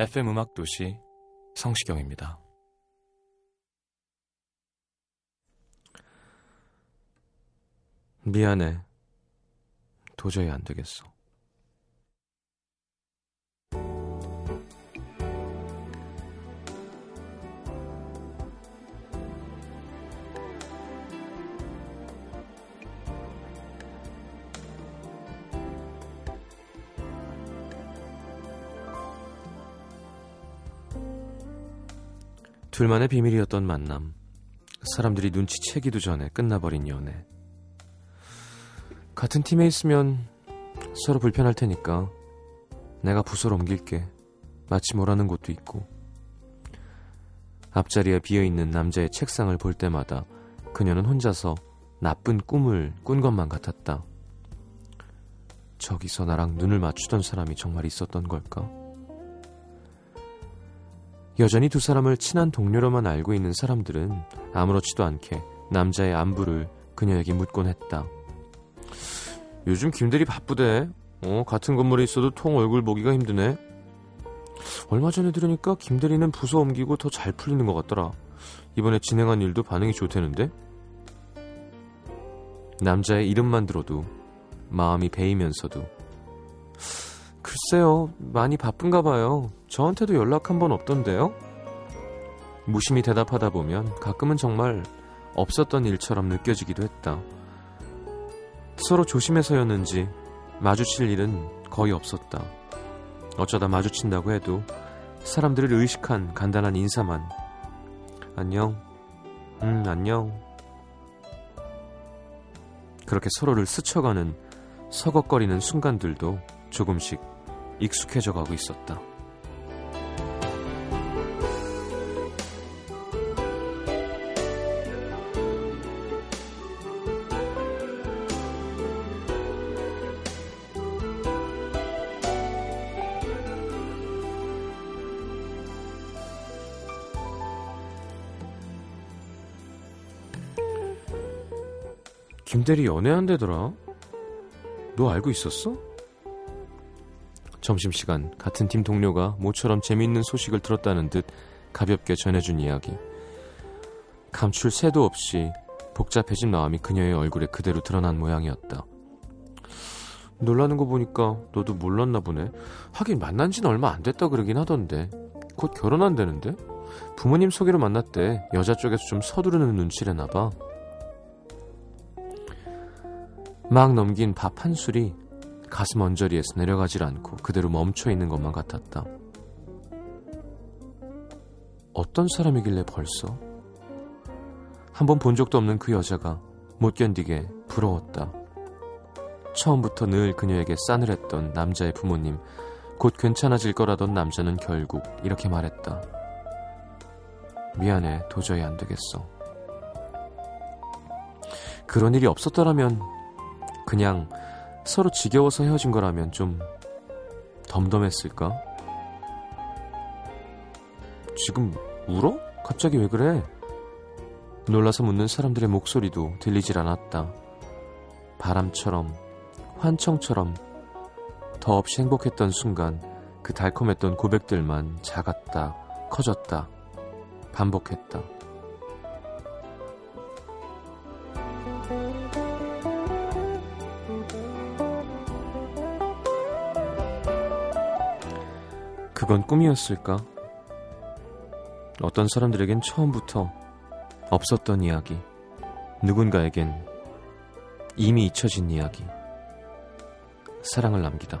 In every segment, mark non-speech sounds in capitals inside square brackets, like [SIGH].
FM 음악 도시 성시경입니다. 미안해. 도저히 안 되겠어. 둘만의 비밀이었던 만남. 사람들이 눈치채기도 전에 끝나버린 연애. 같은 팀에 있으면 서로 불편할 테니까 내가 부서로 옮길게. 마치 뭐라는 곳도 있고. 앞자리에 비어있는 남자의 책상을 볼 때마다 그녀는 혼자서 나쁜 꿈을 꾼 것만 같았다. 저기서 나랑 눈을 맞추던 사람이 정말 있었던 걸까? 여전히 두 사람을 친한 동료로만 알고 있는 사람들은 아무렇지도 않게 남자의 안부를 그녀에게 묻곤 했다. 요즘 김대리 바쁘대. 어, 같은 건물에 있어도 통 얼굴 보기가 힘드네. 얼마 전에 들으니까 김대리는 부서 옮기고 더 잘 풀리는 것 같더라. 이번에 진행한 일도 반응이 좋대는데? 남자의 이름만 들어도 마음이 베이면서도 글쎄요, 많이 바쁜가 봐요. 저한테도 연락 한 번 없던데요? 무심히 대답하다 보면 가끔은 정말 없었던 일처럼 느껴지기도 했다. 서로 조심해서였는지 마주칠 일은 거의 없었다. 어쩌다 마주친다고 해도 사람들을 의식한 간단한 인사만. 안녕. 음, 안녕. 그렇게 서로를 스쳐가는 서걱거리는 순간들도 조금씩 익숙해져 가고 있었다. 김대리 연애한대더라. 너 알고 있었어? 점심시간 같은 팀 동료가 모처럼 재미있는 소식을 들었다는 듯 가볍게 전해준 이야기. 감출 새도 없이 복잡해진 마음이 그녀의 얼굴에 그대로 드러난 모양이었다. 놀라는 거 보니까 너도 몰랐나 보네. 하긴 만난 지는 얼마 안 됐다 그러긴 하던데. 곧 결혼한다는데? 부모님 소개로 만났대. 여자 쪽에서 좀 서두르는 눈치래나 봐. 막 넘긴 밥 한 술이 가슴 언저리에서 내려가질 않고 그대로 멈춰 있는 것만 같았다. 어떤 사람이길래 벌써? 한 번 본 적도 없는 그 여자가 못 견디게 부러웠다. 처음부터 늘 그녀에게 싸늘했던 남자의 부모님, 곧 괜찮아질 거라던 남자는 결국 이렇게 말했다. 미안해, 도저히 안 되겠어. 그런 일이 없었더라면 그냥 서로 지겨워서 헤어진 거라면 좀 덤덤했을까? 지금 울어? 갑자기 왜 그래? 놀라서 묻는 사람들의 목소리도 들리질 않았다. 바람처럼, 환청처럼 더없이 행복했던 순간 그 달콤했던 고백들만 작았다, 커졌다, 반복했다. 그건 꿈이었을까? 어떤 사람들에겐 처음부터 없었던 이야기, 누군가에겐 이미 잊혀진 이야기. 사랑을 남기다.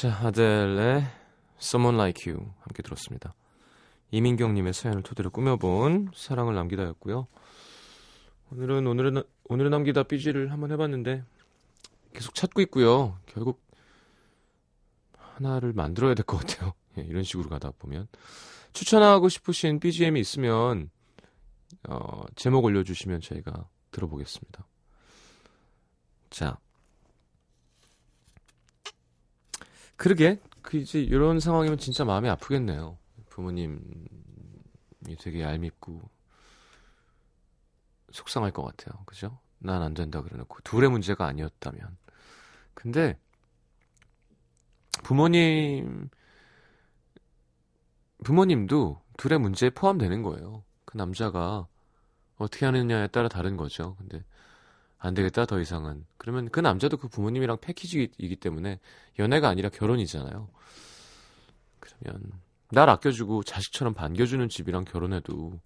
자, 아델의 Someone Like You 함께 들었습니다. 이민경님의 사연을 토대로 꾸며본 사랑을 남기다였고요. 오늘은 오늘은 나- 오늘은 남기다 삐지를 한번 해봤는데 계속 찾고 있고요. 결국 하나를 만들어야 될 것 같아요. [LAUGHS] 예, 이런 식으로 가다 보면 추천하고 싶으신 BGM이 있으면 어, 제목 올려주시면 저희가 들어보겠습니다. 자, 그러게 그 이제 이런 상황이면 진짜 마음이 아프겠네요. 부모님이 되게 얄밉고 속상할 것 같아요. 그죠? 난 안 된다 그래놓고 둘의 문제가 아니었다면. 근데 부모님 부모님도 둘의 문제에 포함되는 거예요. 그 남자가 어떻게 하느냐에 따라 다른 거죠. 근데 안 되겠다 더 이상은 그러면 그 남자도 그 부모님이랑 패키지이기 때문에 연애가 아니라 결혼이잖아요. 그러면 날 아껴주고 자식처럼 반겨주는 집이랑 결혼해도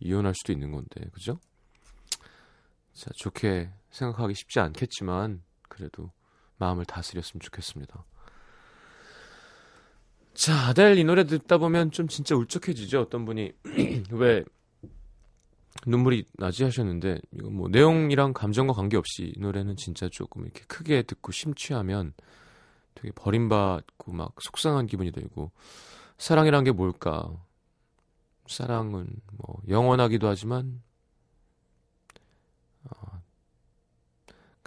이혼할 수도 있는 건데 그죠? 자 좋게 생각하기 쉽지 않겠지만 그래도 마음을 다스렸으면 좋겠습니다. 자 아델 이 노래 듣다 보면 좀 진짜 울적해지죠. 어떤 분이 [CLEARS THROAT] 왜 눈물이 나지 하셨는데 이거 뭐 내용이랑 감정과 관계없이 이 노래는 진짜 조금 이렇게 크게 듣고 심취하면 되게 버림받고 막 속상한 기분이 들고 사랑이란 게 뭘까? 사랑은 뭐 영원하기도 하지만 어,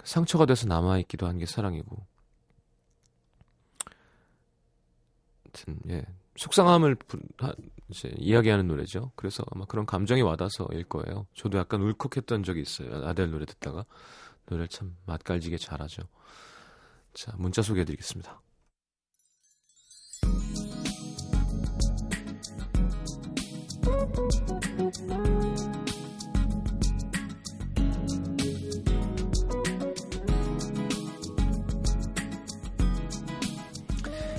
상처가 돼서 남아 있기도 한 게 사랑이고. 하여튼 예 속상함을 이제 이야기하는 노래죠. 그래서 아마 그런 감정이 와닿아서일 거예요. 저도 약간 울컥했던 적이 있어요. 아델 노래 듣다가 노래를 참 맛깔지게 잘하죠. 자 문자 소개해드리겠습니다.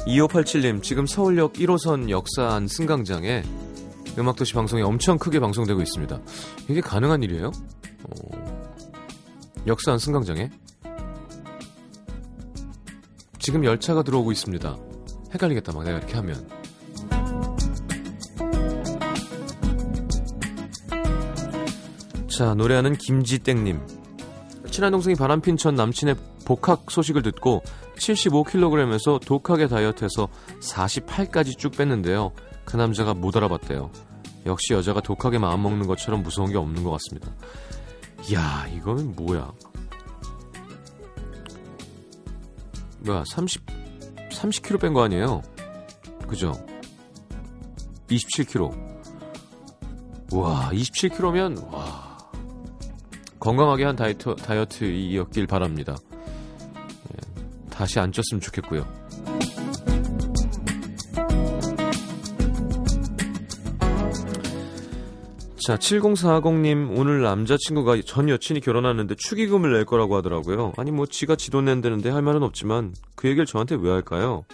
(2587님) 지금 서울역 1호선 역사안 승강장에 음악도시 방송이 엄청 크게 방송되고 있습니다. 이게 가능한 일이에요? 어, 역사안 승강장에? 지금 열차가 들어오고 있습니다. 헷갈리겠다 막 내가 이렇게 하면. 자 노래하는 김지땡님. 친한 동생이 바람핀 전 남친의 복학 소식을 듣고 75kg에서 독하게 다이어트해서 48까지 쭉 뺐는데요. 그 남자가 못 알아봤대요. 역시 여자가 독하게 마음먹는 것처럼 무서운 게 없는 것 같습니다. 이야, 이거는 뭐야? 뭐야, 30, 30kg 뺀 거 아니에요? 그죠? 27kg. 와, 27kg면, 와. 건강하게 한 다이어트, 다이어트이었길 바랍니다. 예, 다시 안 쪘으면 좋겠고요. 자, 7040님, 오늘 남자친구가 전 여친이 결혼하는데 축의금을 낼 거라고 하더라고요. 아니, 뭐, 지가 지 돈 낸다는데 할 말은 없지만, 그 얘기를 저한테 왜 할까요?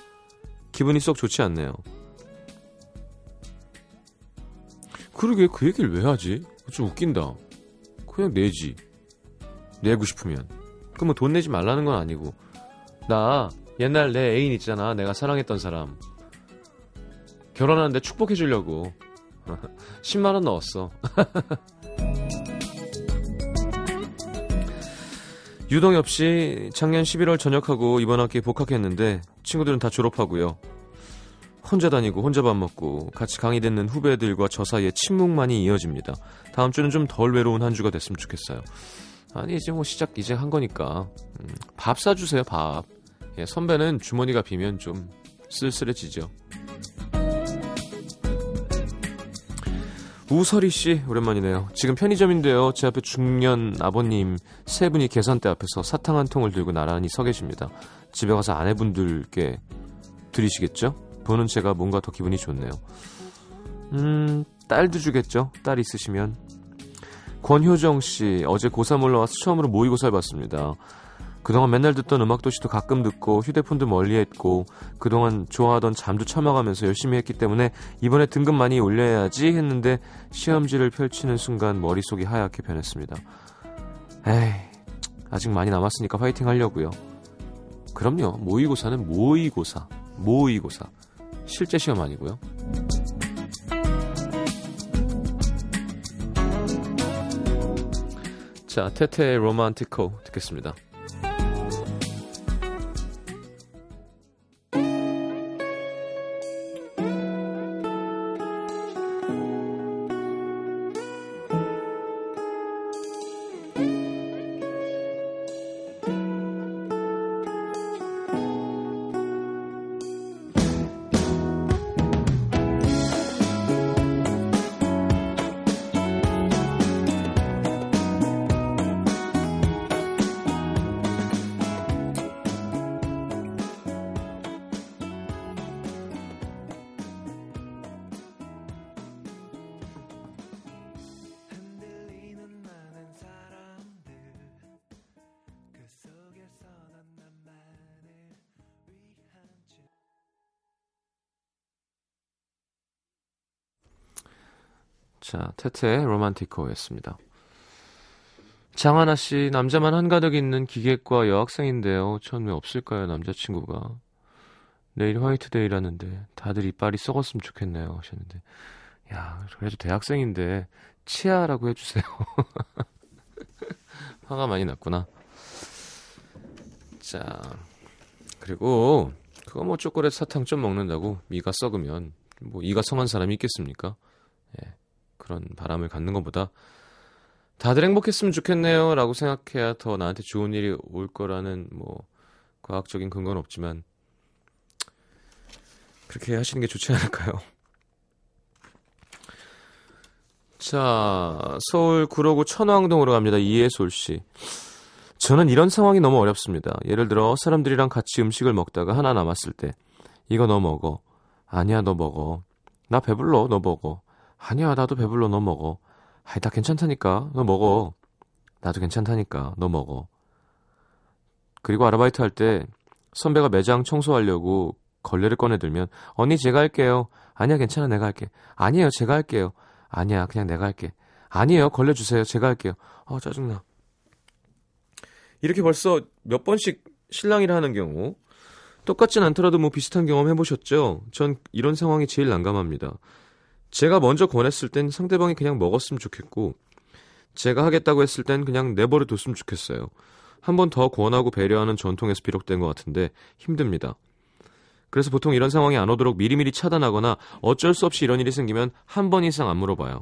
기분이 썩 좋지 않네요. 그러게, 그 얘기를 왜 하지? 좀 웃긴다. 그냥 내지. 내고 싶으면. 그럼 뭐돈 내지 말라는 건 아니고. 나 옛날 내 애인 있잖아. 내가 사랑했던 사람. 결혼하는데 축복해 주려고 10만 [LAUGHS] 원 넣었어. [LAUGHS] 유동엽 씨 작년 11월 전역하고 이번 학기에 복학했는데 친구들은 다 졸업하고요. 혼자 다니고 혼자 밥 먹고 같이 강의 듣는 후배들과 저 사이에 침묵만이 이어집니다. 다음 주는 좀 덜 외로운 한 주가 됐으면 좋겠어요. 아니 이제 뭐 시작 이제 한 거니까 음, 밥 사주세요 밥. 예, 선배는 주머니가 비면 좀 쓸쓸해지죠. 우설이 씨 오랜만이네요. 지금 편의점인데요. 제 앞에 중년 아버님 세 분이 계산대 앞에서 사탕 한 통을 들고 나란히 서 계십니다. 집에 가서 아내분들께 드리시겠죠? 보는 제가 뭔가 더 기분이 좋네요. 음, 딸도 주겠죠? 딸 있으시면. 권효정 씨 어제 고3 올라와서 처음으로 모의고사를 봤습니다. 그동안 맨날 듣던 음악도시도 가끔 듣고 휴대폰도 멀리했고 그동안 좋아하던 잠도 참아가면서 열심히 했기 때문에 이번에 등급 많이 올려야지 했는데 시험지를 펼치는 순간 머릿속이 하얗게 변했습니다. 에이 아직 많이 남았으니까 화이팅 하려고요. 그럼요 모의고사는 모의고사 모의고사 실제 시험 아니고요. 자 테테의 로만티코 듣겠습니다. 자, 테테의 로만티코였습니다. 장하나 씨, 남자만 한가득 있는 기계과 여학생인데요. 전 왜 없을까요, 남자친구가? 내일 화이트데이라는데 다들 이빨이 썩었으면 좋겠네요. 하셨는데. 야, 그래도 대학생인데 치아라고 해주세요. [LAUGHS] 화가 많이 났구나. 자, 그리고 그거 뭐 초콜릿 사탕 좀 먹는다고 미가 썩으면 뭐 이가 성한 사람이 있겠습니까? 예. 그런 바람을 갖는 것보다 다들 행복했으면 좋겠네요 라고 생각해야 더 나한테 좋은 일이 올 거라는 뭐 과학적인 근거는 없지만 그렇게 하시는 게 좋지 않을까요? [LAUGHS] 자, 서울 구로구 천왕동으로 갑니다. 이해솔 씨. 저는 이런 상황이 너무 어렵습니다. 예를 들어 사람들이랑 같이 음식을 먹다가 하나 남았을 때 이거 너 먹어. 아니야 너 먹어. 나 배불러 너 먹어. 아니야 나도 배불러 너 먹어. 아이 다 괜찮다니까 너 먹어. 나도 괜찮다니까 너 먹어. 그리고 아르바이트 할 때 선배가 매장 청소하려고 걸레를 꺼내들면 언니 제가 할게요. 아니야 괜찮아 내가 할게. 아니에요 제가 할게요. 아니야 그냥 내가 할게. 아니에요 걸레 주세요 제가 할게요. 아 짜증나. 이렇게 벌써 몇 번씩 실랑이를 하는 경우 똑같진 않더라도 뭐 비슷한 경험 해보셨죠? 전 이런 상황이 제일 난감합니다. 제가 먼저 권했을 땐 상대방이 그냥 먹었으면 좋겠고 제가 하겠다고 했을 땐 그냥 내버려 뒀으면 좋겠어요. 한 번 더 권하고 배려하는 전통에서 비롯된 것 같은데 힘듭니다. 그래서 보통 이런 상황이 안 오도록 미리미리 차단하거나 어쩔 수 없이 이런 일이 생기면 한 번 이상 안 물어봐요.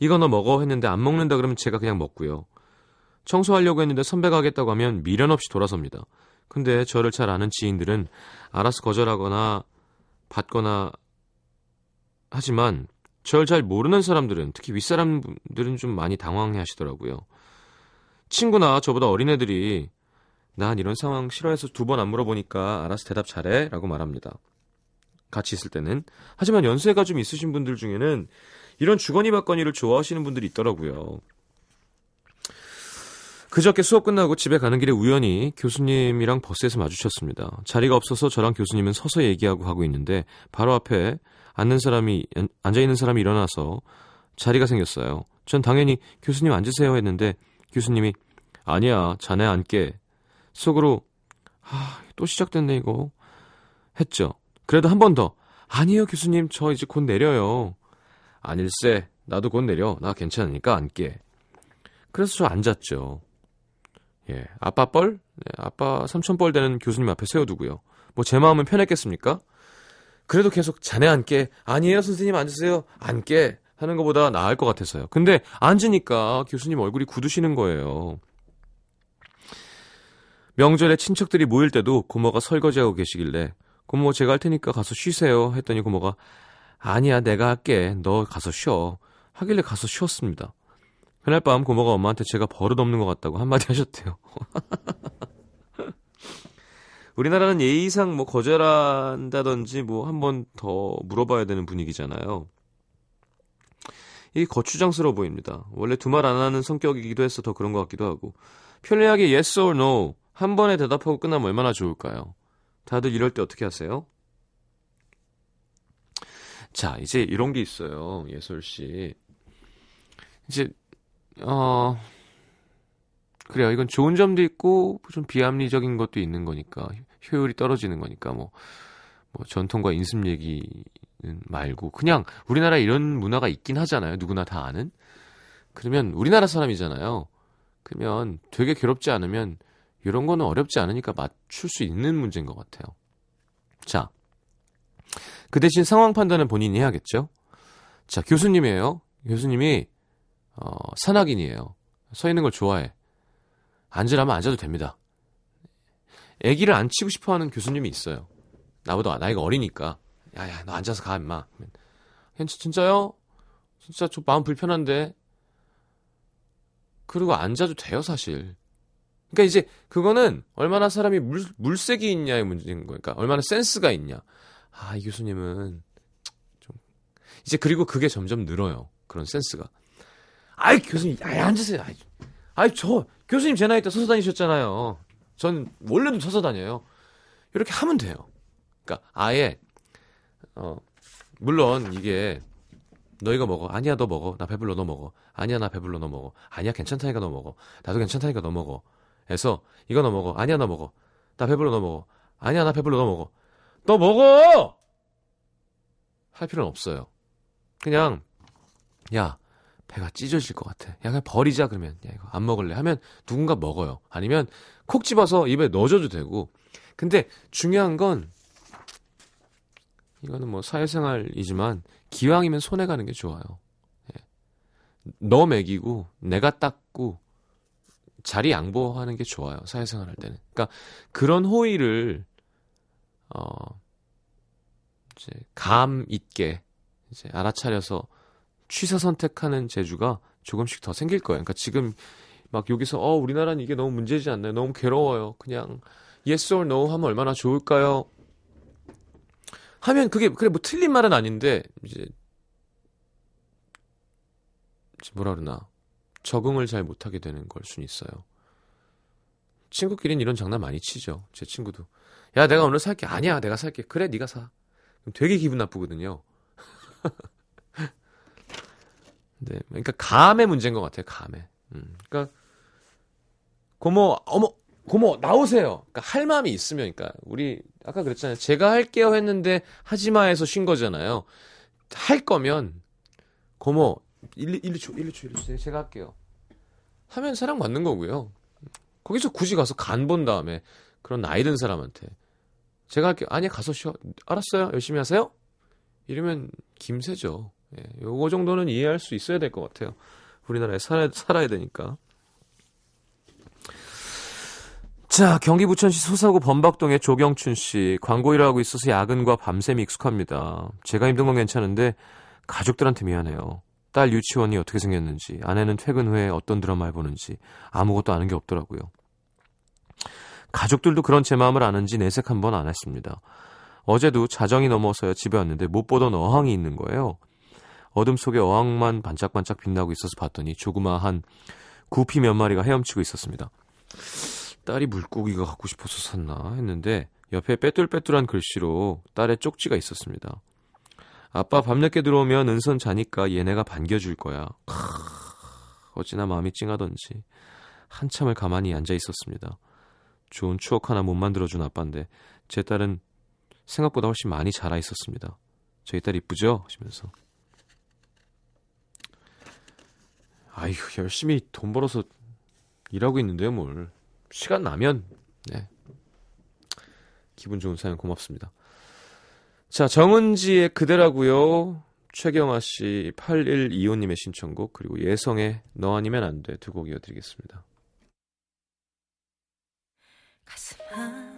이거 너 먹어 했는데 안 먹는다 그러면 제가 그냥 먹고요. 청소하려고 했는데 선배가 하겠다고 하면 미련 없이 돌아섭니다. 근데 저를 잘 아는 지인들은 알아서 거절하거나 받거나 하지만 저를 잘 모르는 사람들은 특히 윗사람들은 좀 많이 당황해 하시더라고요. 친구나 저보다 어린애들이 난 이런 상황 싫어해서 두 번 안 물어보니까 알아서 대답 잘해 라고 말합니다. 같이 있을 때는. 하지만 연세가 좀 있으신 분들 중에는 이런 주거니 받거니를 좋아하시는 분들이 있더라고요. 그저께 수업 끝나고 집에 가는 길에 우연히 교수님이랑 버스에서 마주쳤습니다. 자리가 없어서 저랑 교수님은 서서 얘기하고 가고 있는데 바로 앞에 앉는 사람이 앉아 있는 사람이 일어나서 자리가 생겼어요. 전 당연히 교수님 앉으세요 했는데 교수님이 아니야 자네 앉게 속으로 아, 또 시작됐네, 이거. 했죠. 그래도 한 번 더. 아니요, 교수님. 저 이제 곧 내려요. 아닐세. 나도 곧 내려. 나 괜찮으니까 앉게. 그래서 저 앉았죠. 예. 아빠 뻘? 네, 아빠 삼촌 뻘 되는 교수님 앞에 세워두고요. 뭐 제 마음은 편했겠습니까? 그래도 계속 자네 앉게. 아니에요, 선생님 앉으세요. 앉게. 하는 것보다 나을 것 같아서요. 근데 앉으니까 교수님 얼굴이 굳으시는 거예요. 명절에 친척들이 모일 때도 고모가 설거지하고 계시길래 고모 제가 할 테니까 가서 쉬세요 했더니 고모가 아니야 내가 할게 너 가서 쉬어 하길래 가서 쉬었습니다. 그날 밤 고모가 엄마한테 제가 버릇없는 것 같다고 한마디 하셨대요. [LAUGHS] 우리나라는 예의상 뭐 거절한다든지 뭐 한 번 더 물어봐야 되는 분위기잖아요. 이 거추장스러워 보입니다. 원래 두 말 안 하는 성격이기도 해서 더 그런 것 같기도 하고 편리하게 yes or no 한 번에 대답하고 끝나면 얼마나 좋을까요? 다들 이럴 때 어떻게 하세요? 자, 이제 이런 게 있어요. 예솔 씨. 이제 어 그래요. 이건 좋은 점도 있고 좀 비합리적인 것도 있는 거니까 효율이 떨어지는 거니까 뭐, 뭐 전통과 인습 얘기는 말고 그냥 우리나라 이런 문화가 있긴 하잖아요. 누구나 다 아는. 그러면 우리나라 사람이잖아요. 그러면 되게 괴롭지 않으면 이런 거는 어렵지 않으니까 맞출 수 있는 문제인 것 같아요. 자, 그 대신 상황 판단은 본인이 해야겠죠. 자, 교수님이에요. 교수님이 어, 산악인이에요. 서 있는 걸 좋아해. 앉으라면 앉아도 됩니다. 아기를 안 치고 싶어 하는 교수님이 있어요. 나보다 나이가 어리니까. 야, 야, 너 앉아서 가, 임마. 진짜요? 진짜 저 마음 불편한데. 그리고 앉아도 돼요, 사실. 그러니까 이제 그거는 얼마나 사람이 물, 물색이 있냐의 문제인 거니까. 그러니까 얼마나 센스가 있냐. 아, 이 교수님은 좀. 이제 그리고 그게 점점 늘어요. 그런 센스가. 아이, 교수님, 아이, 앉으세요. 아이, 아이, 저, 교수님 제 나이 때 서서 다니셨잖아요. 전 원래도 서서 다녀요. 이렇게 하면 돼요. 그러니까 아예 어 물론 이게 너희가 먹어. 아니야 너 먹어. 나 배불러 너 먹어. 아니야 나 배불러 너 먹어. 아니야 괜찮다니까 너 먹어. 나도 괜찮다니까 너 먹어. 해서 이거 너 먹어. 아니야 너 먹어. 나 배불러 너 먹어. 아니야 나 배불러 너 먹어. 너 먹어. 할 필요는 없어요. 그냥 야 배가 찢어질 것 같아. 야, 그냥 버리자, 그러면. 야, 이거 안 먹을래. 하면 누군가 먹어요. 아니면 콕 집어서 입에 넣어줘도 되고. 근데 중요한 건, 이거는 뭐 사회생활이지만, 기왕이면 손해 가는 게 좋아요. 예. 너 먹이고, 내가 닦고, 자리 양보하는 게 좋아요. 사회생활 할 때는. 그러니까 그런 호의를, 어, 이제 감 있게, 이제 알아차려서 취사 선택하는 재주가 조금씩 더 생길 거예요. 그러니까 지금 막 여기서 어 우리나라는 이게 너무 문제지 않나요? 너무 괴로워요. 그냥 yes or no 하면 얼마나 좋을까요? 하면 그게 그래 뭐 틀린 말은 아닌데 이제 뭐라 그러나 적응을 잘 못하게 되는 걸 수는 있어요. 친구끼리는 이런 장난 많이 치죠. 제 친구도 야 내가 오늘 살게 아니야 내가 살게 그래 네가 사. 되게 기분 나쁘거든요. [LAUGHS] 네, 그러니까 감의 문제인 것 같아요. 감에. 음, 그러니까 고모, 어머, 고모 나오세요. 그러니까 할 마음이 있으면, 그러니까 우리 아까 그랬잖아요. 제가 할게요 했는데 하지마해서 쉰 거잖아요. 할 거면 고모 1, 1, 2초, 1, 2초, 1, 2초 제가 할게요. 하면 사랑 받는 거고요. 거기서 굳이 가서 간 본 다음에 그런 나이 든 사람한테 제가 할게요. 아니 가서 쉬어. 알았어요. 열심히 하세요. 이러면 김새죠. 예, 요거 정도는 이해할 수 있어야 될 것 같아요. 우리나라에 살아, 살아야 되니까. 자, 경기 부천시 소사구 범박동의 조경춘 씨. 광고 일을 하고 있어서 야근과 밤샘이 익숙합니다. 제가 힘든 건 괜찮은데 가족들한테 미안해요. 딸 유치원이 어떻게 생겼는지, 아내는 퇴근 후에 어떤 드라마를 보는지 아무것도 아는 게 없더라고요. 가족들도 그런 제 마음을 아는지 내색 한번 안 했습니다. 어제도 자정이 넘어서야 집에 왔는데 못 보던 어항이 있는 거예요. 어둠 속에 어항만 반짝반짝 빛나고 있어서 봤더니 조그마한 구피 몇 마리가 헤엄치고 있었습니다. 딸이 물고기가 갖고 싶어서 샀나 했는데 옆에 빼뚤빼뚤한 글씨로 딸의 쪽지가 있었습니다. 아빠 밤늦게 들어오면 은선 자니까 얘네가 반겨줄 거야. 크, 어찌나 마음이 찡하던지 한참을 가만히 앉아 있었습니다. 좋은 추억 하나 못 만들어준 아빠인데 제 딸은 생각보다 훨씬 많이 자라 있었습니다. 저희 딸 이쁘죠? 하시면서 아이고 열심히 돈 벌어서 일하고 있는데요 뭘 시간 나면 네 기분 좋은 사연 고맙습니다. 자 정은지의 그대라고요. 최경아 씨 8125님의 신청곡 그리고 예성의 너 아니면 안 돼 두 곡 이어드리겠습니다. 가슴 아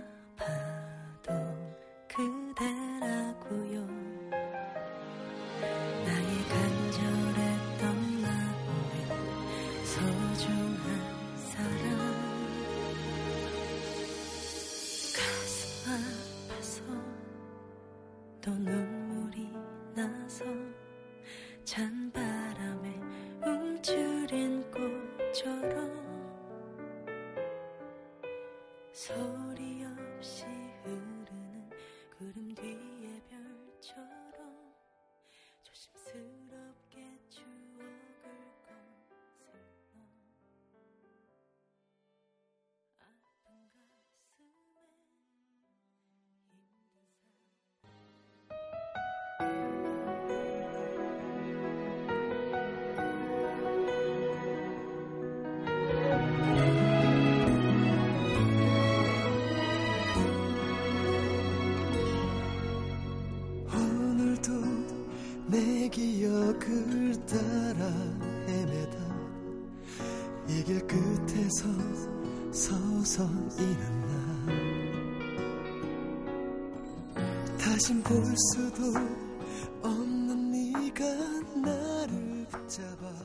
따라 헤매다. 이 길 끝에서 서성이는 날 다신 볼 수도 없는 네가 나를 붙잡아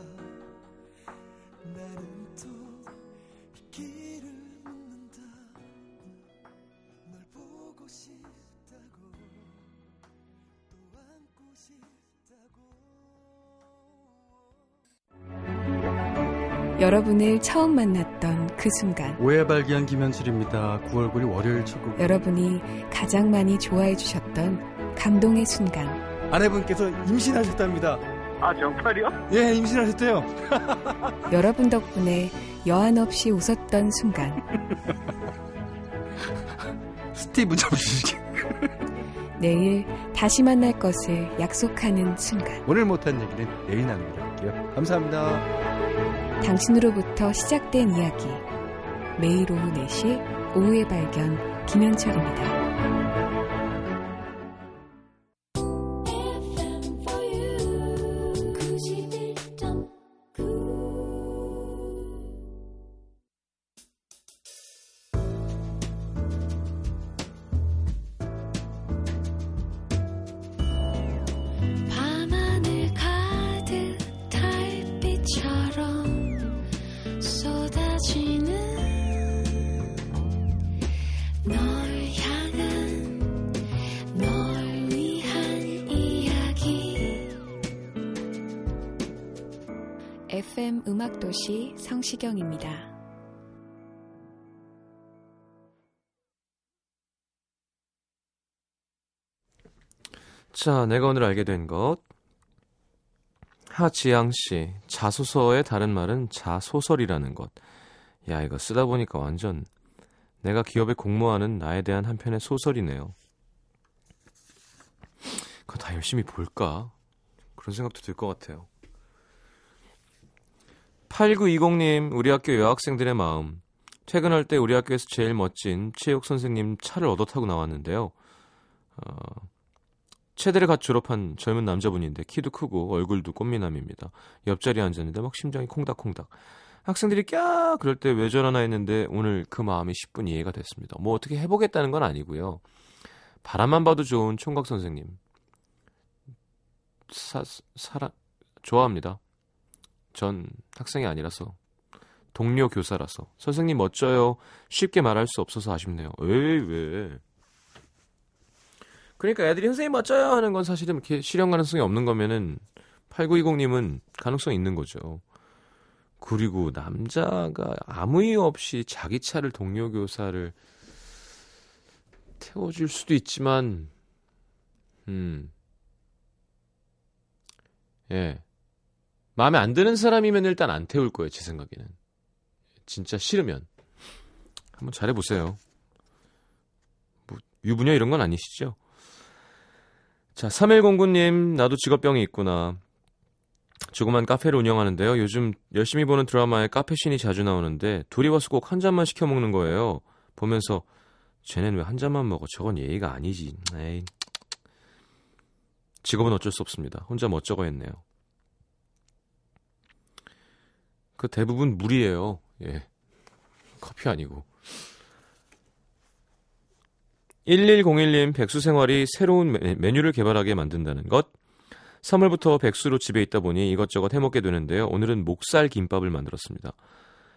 여러분을 처음 만났던 그 순간 오해 발견 김현철입니다. 9월 9일 월요일 첫 곡. 여러분이 가장 많이 좋아해 주셨던 감동의 순간 아내분께서 임신하셨답니다. 아 정말이요? 예, 임신하셨대요. [LAUGHS] 여러분 덕분에 여한 없이 웃었던 순간 스티브 잡으시기. 내일 다시 만날 것을 약속하는 순간 오늘 못한 얘기는 내일 나누기로 할게요. 감사합니다. 당신으로부터 시작된 이야기 매일 오후 4시 오후의 발견 김현철입니다. 도시 성시경입니다. 자, 내가 오늘 알게 된 것. 하지양 씨, 자소서의 다른 말은 자소설이라는 것. 야, 이거 쓰다 보니까 완전 내가 기업에 공모하는 나에 대한 한편의 소설이네요. 그거 다 열심히 볼까? 그런 생각도 들 것 같아요. 8920님, 우리 학교 여학생들의 마음. 퇴근할 때 우리 학교에서 제일 멋진 체육 선생님 차를 얻어 타고 나왔는데요. 어, 체대를 갓 졸업한 젊은 남자분인데 키도 크고 얼굴도 꽃미남입니다. 옆자리에 앉았는데 막 심장이 콩닥콩닥. 학생들이 꺄 그럴 때 왜 저러나 했는데 오늘 그 마음이 10분 이해가 됐습니다. 뭐 어떻게 해보겠다는 건 아니고요. 바람만 봐도 좋은 총각 선생님. 사, 사람 좋아합니다. 전 학생이 아니라서 동료 교사라서 선생님 멋져요. 쉽게 말할 수 없어서 아쉽네요. 에이 왜? 그러니까 애들이 선생님 멋져요 하는 건 사실은 이렇게 실현 가능성이 없는 거면은 8920님은 가능성이 있는 거죠. 그리고 남자가 아무 이유 없이 자기 차를 동료 교사를 태워줄 수도 있지만, 음, 예. 마음에 안 드는 사람이면 일단 안 태울 거예요, 제 생각에는. 진짜 싫으면. 한번 잘해보세요. 뭐, 유부녀 이런 건 아니시죠? 자, 3109님, 나도 직업병이 있구나. 조그만 카페를 운영하는데요. 요즘 열심히 보는 드라마에 카페신이 자주 나오는데 둘이 와서 꼭 한 잔만 시켜 먹는 거예요. 보면서 쟤는 왜한 잔만 먹어? 저건 예의가 아니지. 에이. 직업은 어쩔 수 없습니다. 혼자 멋쩍어 했네요. 그 대부분 물이에요. 예. 커피 아니고. 1101님 백수 생활이 새로운 메, 메뉴를 개발하게 만든다는 것. 3월부터 백수로 집에 있다 보니 이것저것 해먹게 되는데요. 오늘은 목살 김밥을 만들었습니다.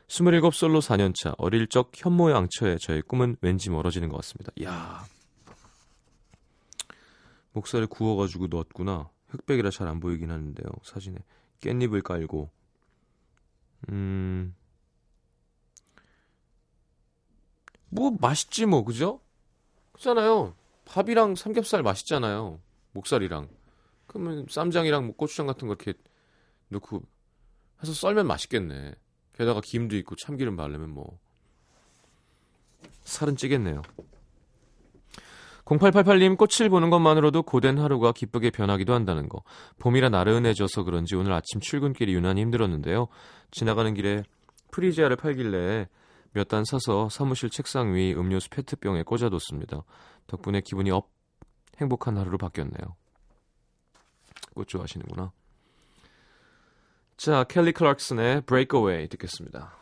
27 솔로 4년차 어릴 적 현모양처의 저의 꿈은 왠지 멀어지는 것 같습니다. 이야 목살을 구워가지고 넣었구나. 흑백이라 잘 안 보이긴 하는데요. 사진에 깻잎을 깔고 음... 뭐 맛있지 뭐 그죠? 그잖아요. 밥이랑 삼겹살 맛있잖아요. 목살이랑. 그러면 쌈장이랑 뭐 고추장 같은 거 이렇게 넣고 해서 썰면 맛있겠네. 게다가 김도 있고 참기름 바르면 뭐 살은 찌겠네요. 0888님 꽃을 보는 것만으로도 고된 하루가 기쁘게 변하기도 한다는 거. 봄이라 나른해져서 그런지 오늘 아침 출근길이 유난히 힘들었는데요. 지나가는 길에 프리지아를 팔길래 몇 단 사서 사무실 책상 위 음료수 페트병에 꽂아뒀습니다. 덕분에 기분이 up 행복한 하루로 바뀌었네요. 꽃 좋아하시는구나. 자, 켈리 클락슨의 Breakaway 듣겠습니다.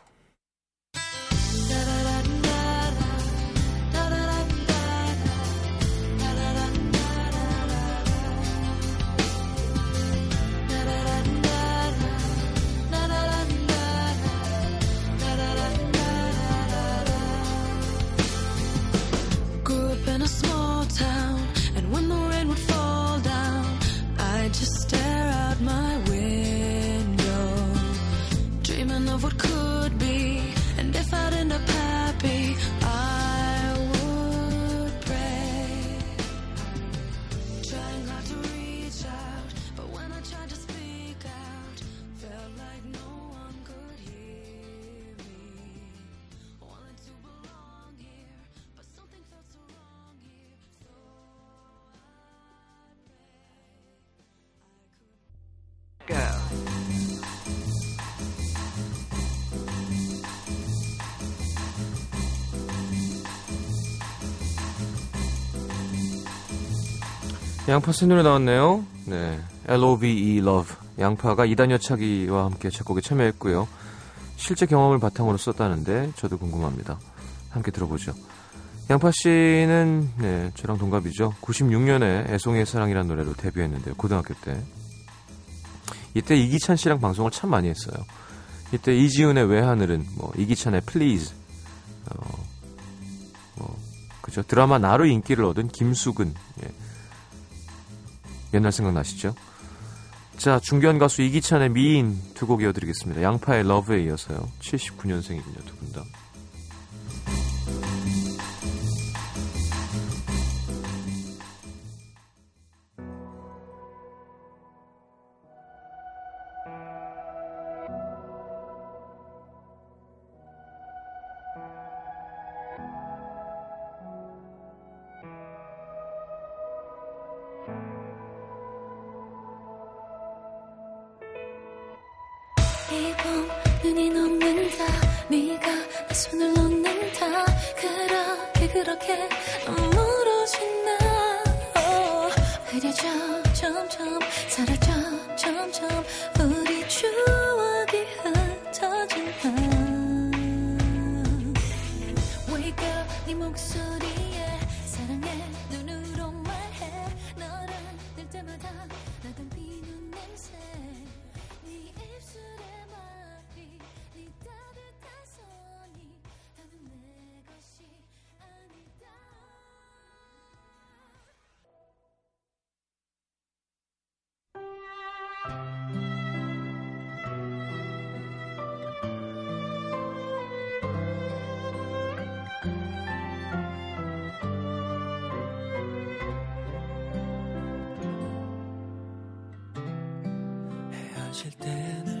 양파 새 노래 나왔네요. 네. L.O.V.E. Love. 양파가 이단 여차기와 함께 작곡에 참여했고요. 실제 경험을 바탕으로 썼다는데 저도 궁금합니다. 함께 들어보죠. 양파 씨는 네, 저랑 동갑이죠. 96년에 애송이의 사랑이라는 노래로 데뷔했는데요. 고등학교 때. 이때 이기찬 씨랑 방송을 참 많이 했어요. 이때 이지훈의 외하늘은 뭐 이기찬의 Please 어, 뭐 그죠 드라마 나로 인기를 얻은 김수근 예. 옛날 생각나시죠? 자, 중견 가수 이기찬의 미인 두 곡 이어드리겠습니다. 양파의 러브에 이어서요. 79년생이군요, 두 분 다. 이봄 눈이 녹는다. 네가 내 손을 놓는다. 그렇게 그렇게 멀어진다 oh, 흐려져 점점 사라져. 점점 우리 추억이 흩어진다. Wake up 네 목소리 헤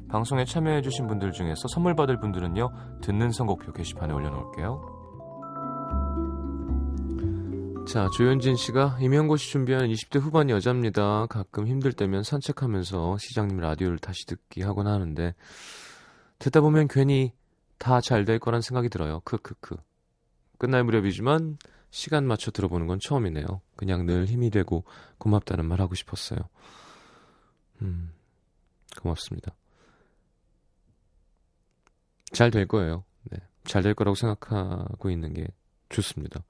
방송에 참여해주신 분들 중에서 선물 받을 분들은요, 듣는 선곡표 게시판에 올려놓을게요. 자, 조현진 씨가 임현고 씨 준비한 20대 후반 여자입니다. 가끔 힘들 때면 산책하면서 시장님 라디오를 다시 듣기 하곤 하는데, 듣다 보면 괜히 다 잘 될 거란 생각이 들어요. 크크크. 끝날 무렵이지만 시간 맞춰 들어보는 건 처음이네요. 그냥 늘 힘이 되고 고맙다는 말 하고 싶었어요. 음, 고맙습니다. 잘 될 거예요. 네. 잘 될 거라고 생각하고 있는 게 좋습니다.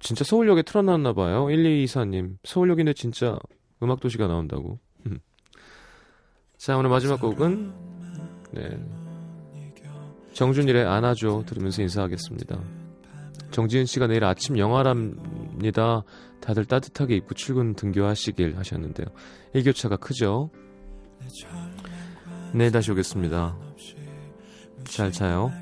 진짜 서울역에 틀어놨나 봐요. 1224님. 서울역인데 진짜 음악 도시가 나온다고. 자, 오늘 마지막 곡은, 네. 정준일의 안아줘 들으면서 인사하겠습니다. 정지은 씨가 내일 아침 영화랍니다. 다들 따뜻하게 입고 출근 등교하시길 하셨는데요. 일교차가 크죠? 내일 다시 오겠습니다. 잘 자요.